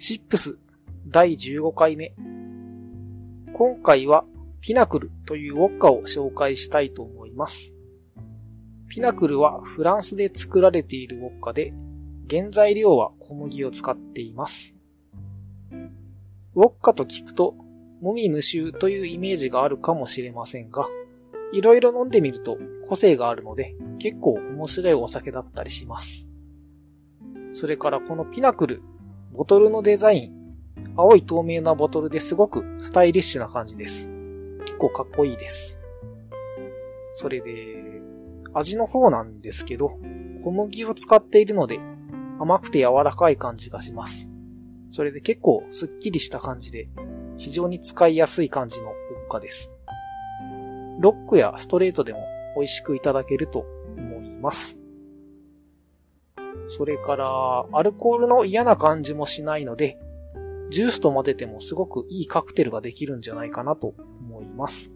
チップス第15回目。今回はピナクルというウォッカを紹介したいと思います。ピナクルはフランスで作られているウォッカで、原材料は小麦を使っています。ウォッカと聞くと、無味無臭というイメージがあるかもしれませんが、いろいろ飲んでみると個性があるので、結構面白いお酒だったりします。それからこのピナクル、ボトルのデザイン、青い透明なボトルですごくスタイリッシュな感じです。結構かっこいいです。それで、味の方なんですけど、小麦を使っているので甘くて柔らかい感じがします。それで結構スッキリした感じで、非常に使いやすい感じのウォッカです。ロックやストレートでも美味しくいただけると思います。それから、アルコールの嫌な感じもしないので、ジュースと混ぜてもすごくいいカクテルができるんじゃないかなと思います。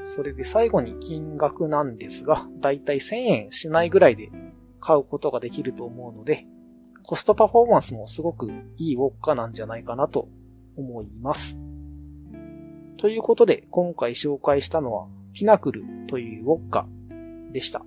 それで最後に金額なんですが、だいたい1000円しないぐらいで買うことができると思うので、コストパフォーマンスもすごくいいウォッカなんじゃないかなと思います。ということで、今回紹介したのは、ピナクルというウォッカでした。